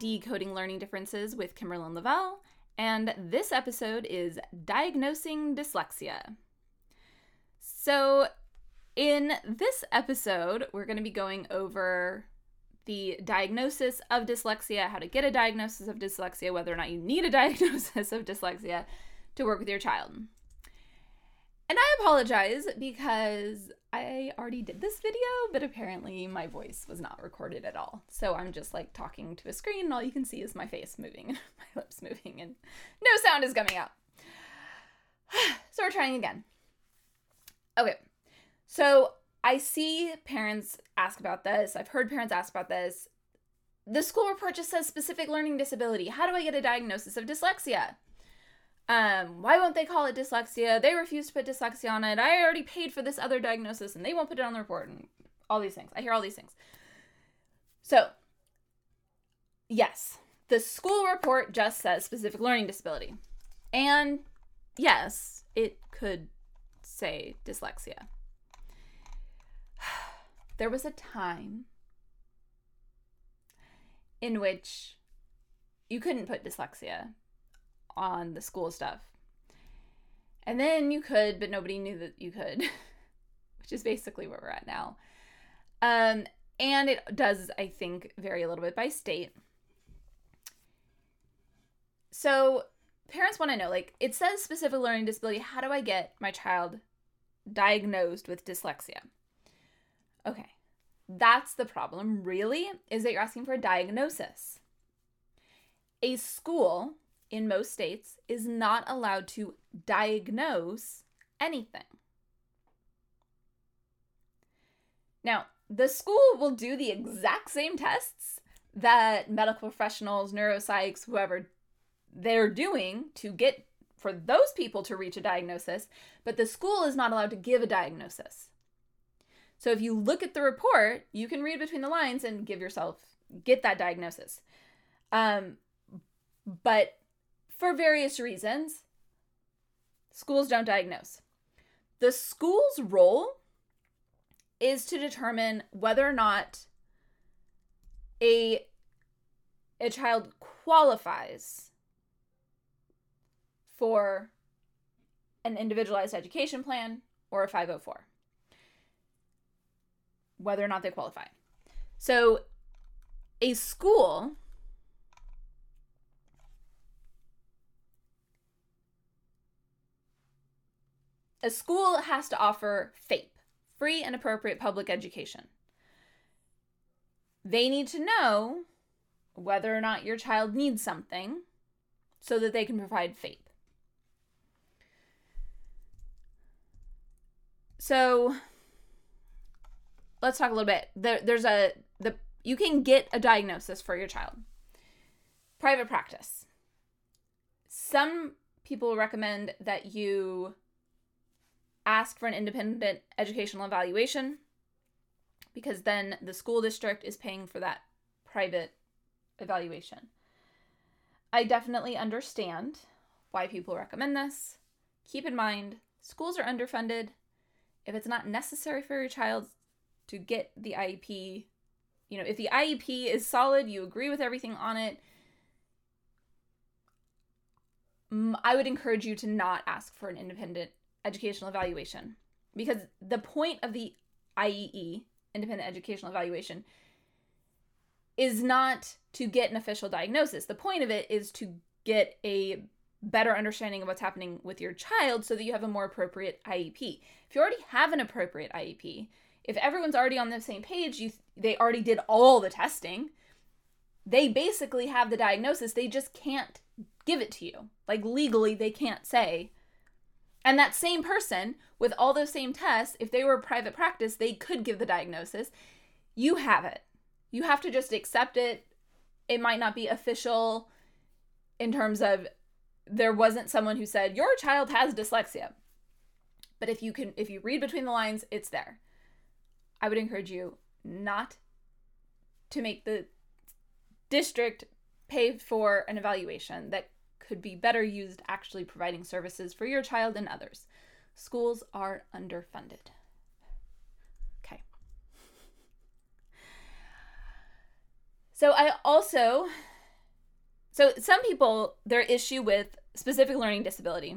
Decoding Learning Differences with Kimberlyn Lavelle, and this episode is Diagnosing Dyslexia. So, in this episode, we're going to be going over the diagnosis of dyslexia, how to get a diagnosis of dyslexia, whether or not you need a diagnosis of dyslexia to work with your child. And I apologize because I already did this video, but apparently my voice was not recorded at all. So I'm just like talking to a screen, and all you can see is my face moving and my lips moving, and no sound is coming out. so we're trying again. Okay, so I see parents ask about this. I've heard parents ask about this. The school report just says specific learning disability. How do I get a diagnosis of dyslexia? Um, why won't they call it dyslexia? They refuse to put dyslexia on it. I already paid for this other diagnosis and they won't put it on the report and all these things. I hear all these things. So, yes, the school report just says specific learning disability. And yes, it could say dyslexia. There was a time in which you couldn't put dyslexia on the school stuff. And then you could, but nobody knew that you could, which is basically where we're at now. Um, and it does, I think, vary a little bit by state. So parents want to know like, it says specific learning disability. How do I get my child diagnosed with dyslexia? Okay, that's the problem, really, is that you're asking for a diagnosis. A school in most states is not allowed to diagnose anything. Now, the school will do the exact same tests that medical professionals, neuropsychs, whoever they're doing to get for those people to reach a diagnosis, but the school is not allowed to give a diagnosis. So if you look at the report, you can read between the lines and give yourself get that diagnosis. Um, but for various reasons, schools don't diagnose. The school's role is to determine whether or not a a child qualifies for an individualized education plan or a 504 whether or not they qualify. So a school a school has to offer FAPE, free and appropriate public education. They need to know whether or not your child needs something so that they can provide FAPE. So let's talk a little bit. There, there's a the you can get a diagnosis for your child. Private practice. Some people recommend that you ask for an independent educational evaluation because then the school district is paying for that private evaluation. I definitely understand why people recommend this. Keep in mind, schools are underfunded. If it's not necessary for your child to get the IEP, you know, if the IEP is solid, you agree with everything on it, I would encourage you to not ask for an independent educational evaluation because the point of the IEE, independent educational evaluation, is not to get an official diagnosis. The point of it is to get a better understanding of what's happening with your child so that you have a more appropriate IEP. If you already have an appropriate IEP, if everyone's already on the same page, you they already did all the testing. They basically have the diagnosis, they just can't give it to you. Like legally they can't say and that same person with all those same tests, if they were private practice, they could give the diagnosis. You have it. You have to just accept it. It might not be official in terms of there wasn't someone who said your child has dyslexia. But if you can if you read between the lines, it's there. I would encourage you not to make the district pay for an evaluation that could be better used actually providing services for your child and others. Schools are underfunded. Okay. So I also so some people their issue with specific learning disability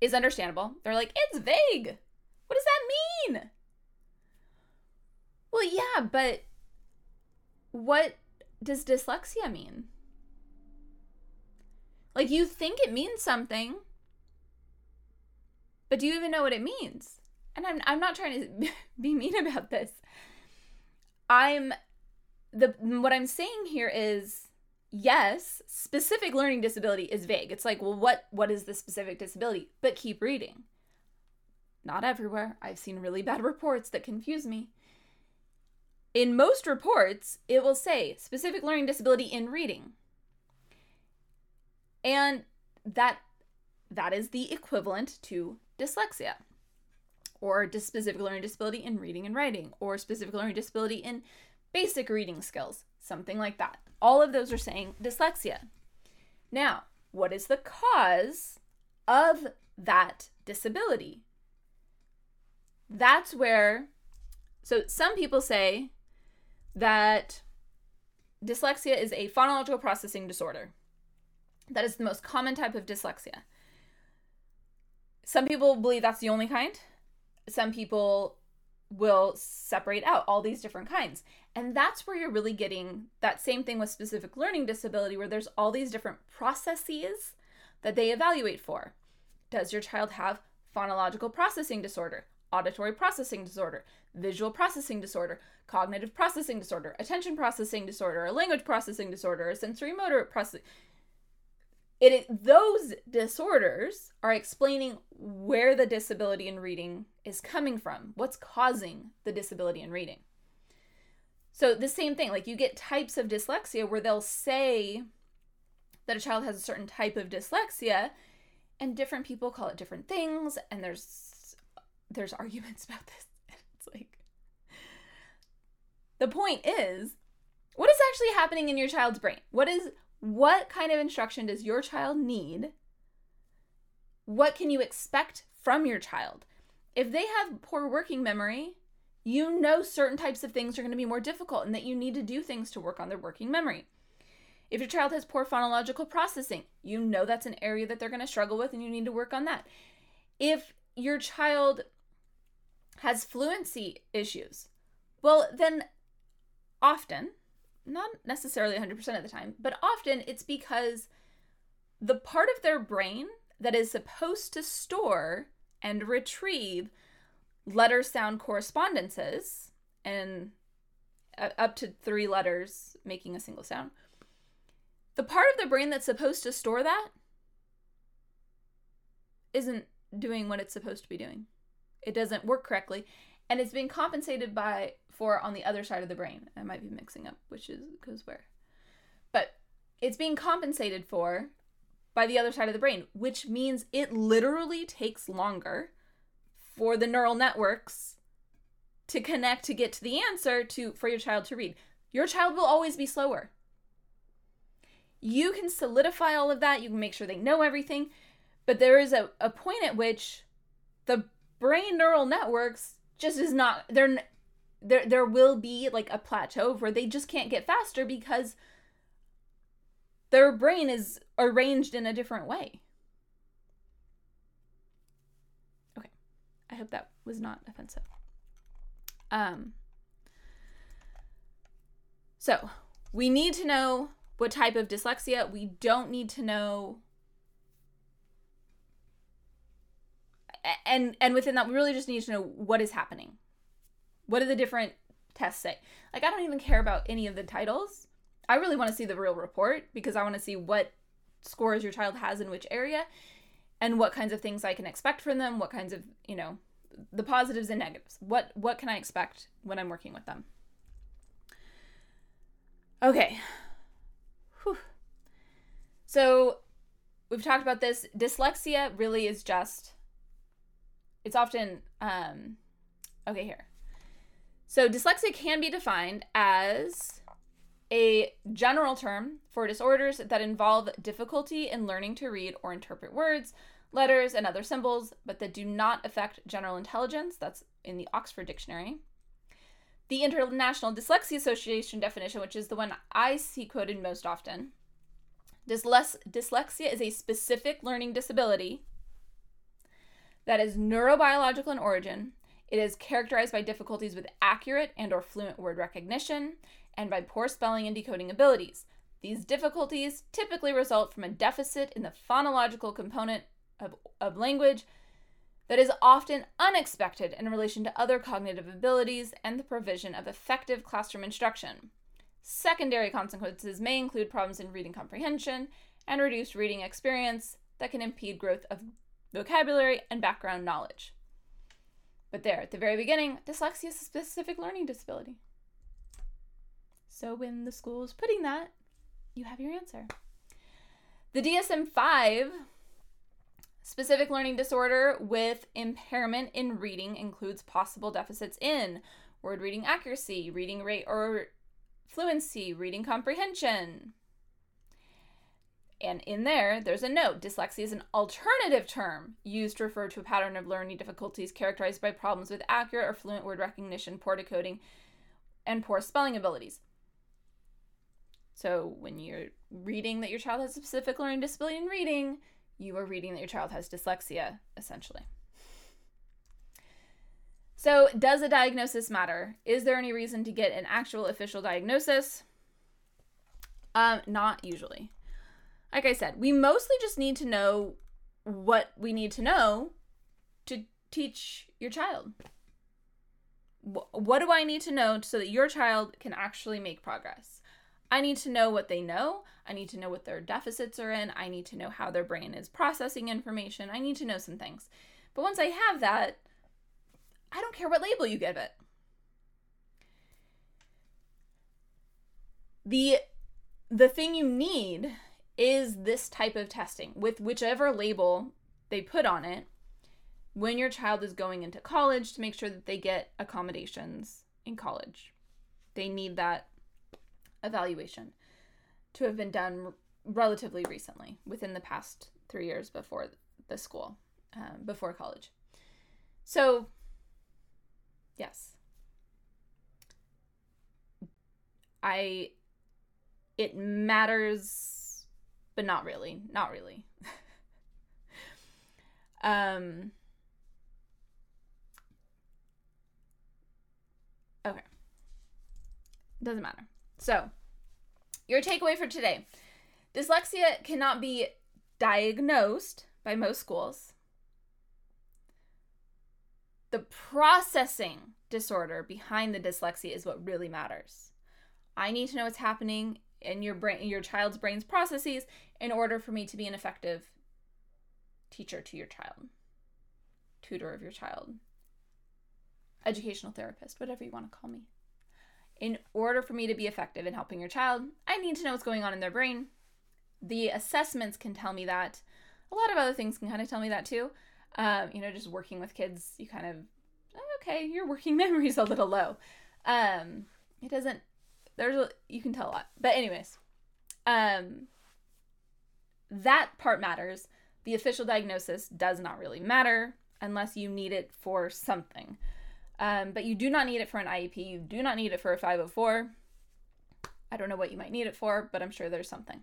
is understandable. They're like, it's vague. What does that mean? Well, yeah, but what does dyslexia mean? Like, you think it means something, but do you even know what it means? And I'm, I'm not trying to be mean about this. I'm the what I'm saying here is yes, specific learning disability is vague. It's like, well, what what is the specific disability? But keep reading. Not everywhere. I've seen really bad reports that confuse me. In most reports, it will say specific learning disability in reading. And that that is the equivalent to dyslexia or specific learning disability in reading and writing or specific learning disability in basic reading skills, something like that. All of those are saying dyslexia. Now, what is the cause of that disability? That's where, so some people say that dyslexia is a phonological processing disorder. That is the most common type of dyslexia. Some people believe that's the only kind. Some people will separate out all these different kinds. And that's where you're really getting that same thing with specific learning disability, where there's all these different processes that they evaluate for. Does your child have phonological processing disorder, auditory processing disorder, visual processing disorder, cognitive processing disorder, attention processing disorder, a language processing disorder, sensory motor processing? It those disorders are explaining where the disability in reading is coming from what's causing the disability in reading. So the same thing like you get types of dyslexia where they'll say that a child has a certain type of dyslexia and different people call it different things and there's there's arguments about this. It's like the point is what is actually happening in your child's brain? What is what kind of instruction does your child need? What can you expect from your child? If they have poor working memory, you know certain types of things are going to be more difficult and that you need to do things to work on their working memory. If your child has poor phonological processing, you know that's an area that they're going to struggle with and you need to work on that. If your child has fluency issues, well, then often not necessarily 100% of the time, but often it's because the part of their brain that is supposed to store and retrieve letter sound correspondences and up to three letters making a single sound. The part of the brain that's supposed to store that isn't doing what it's supposed to be doing. It doesn't work correctly and it's being compensated by for on the other side of the brain. I might be mixing up which is goes where. But it's being compensated for by the other side of the brain, which means it literally takes longer for the neural networks to connect to get to the answer to for your child to read. Your child will always be slower. You can solidify all of that, you can make sure they know everything, but there is a, a point at which the brain neural networks just is not they're there there will be like a plateau where they just can't get faster because their brain is arranged in a different way. Okay. I hope that was not offensive. Um so, we need to know what type of dyslexia. We don't need to know and and within that we really just need to know what is happening what do the different tests say? Like, I don't even care about any of the titles. I really want to see the real report because I want to see what scores your child has in which area and what kinds of things I can expect from them, what kinds of, you know, the positives and negatives. What what can I expect when I'm working with them? Okay. Whew. So, we've talked about this. Dyslexia really is just it's often um okay here so, dyslexia can be defined as a general term for disorders that involve difficulty in learning to read or interpret words, letters, and other symbols, but that do not affect general intelligence. That's in the Oxford Dictionary. The International Dyslexia Association definition, which is the one I see quoted most often, dyslexia is a specific learning disability that is neurobiological in origin. It is characterized by difficulties with accurate and or fluent word recognition and by poor spelling and decoding abilities. These difficulties typically result from a deficit in the phonological component of, of language that is often unexpected in relation to other cognitive abilities and the provision of effective classroom instruction. Secondary consequences may include problems in reading comprehension and reduced reading experience that can impede growth of vocabulary and background knowledge. But there, at the very beginning, dyslexia is a specific learning disability. So when the school is putting that, you have your answer. The DSM 5 specific learning disorder with impairment in reading includes possible deficits in word reading accuracy, reading rate or fluency, reading comprehension. And in there, there's a note dyslexia is an alternative term used to refer to a pattern of learning difficulties characterized by problems with accurate or fluent word recognition, poor decoding, and poor spelling abilities. So when you're reading that your child has a specific learning disability in reading, you are reading that your child has dyslexia, essentially. So, does a diagnosis matter? Is there any reason to get an actual official diagnosis? Um, not usually. Like I said, we mostly just need to know what we need to know to teach your child. What do I need to know so that your child can actually make progress? I need to know what they know. I need to know what their deficits are in. I need to know how their brain is processing information. I need to know some things. But once I have that, I don't care what label you give it. The the thing you need is this type of testing with whichever label they put on it when your child is going into college to make sure that they get accommodations in college. They need that evaluation to have been done relatively recently, within the past three years before the school, um, before college. So, yes. I, it matters, but not really. Not really. um, okay. Doesn't matter. So, your takeaway for today dyslexia cannot be diagnosed by most schools. The processing disorder behind the dyslexia is what really matters. I need to know what's happening in your brain your child's brain's processes in order for me to be an effective teacher to your child, tutor of your child, educational therapist, whatever you want to call me in order for me to be effective in helping your child, I need to know what's going on in their brain. The assessments can tell me that. A lot of other things can kind of tell me that too. Um, you know, just working with kids, you kind of, okay, your working memory is a little low. Um, it doesn't, there's a, you can tell a lot. But, anyways, um, that part matters. The official diagnosis does not really matter unless you need it for something. Um, but you do not need it for an IEP. You do not need it for a 504. I don't know what you might need it for, but I'm sure there's something.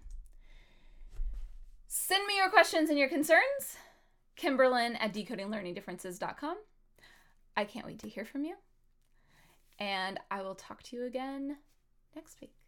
Send me your questions and your concerns. Kimberlyn at decodinglearningdifferences.com. I can't wait to hear from you. And I will talk to you again next week.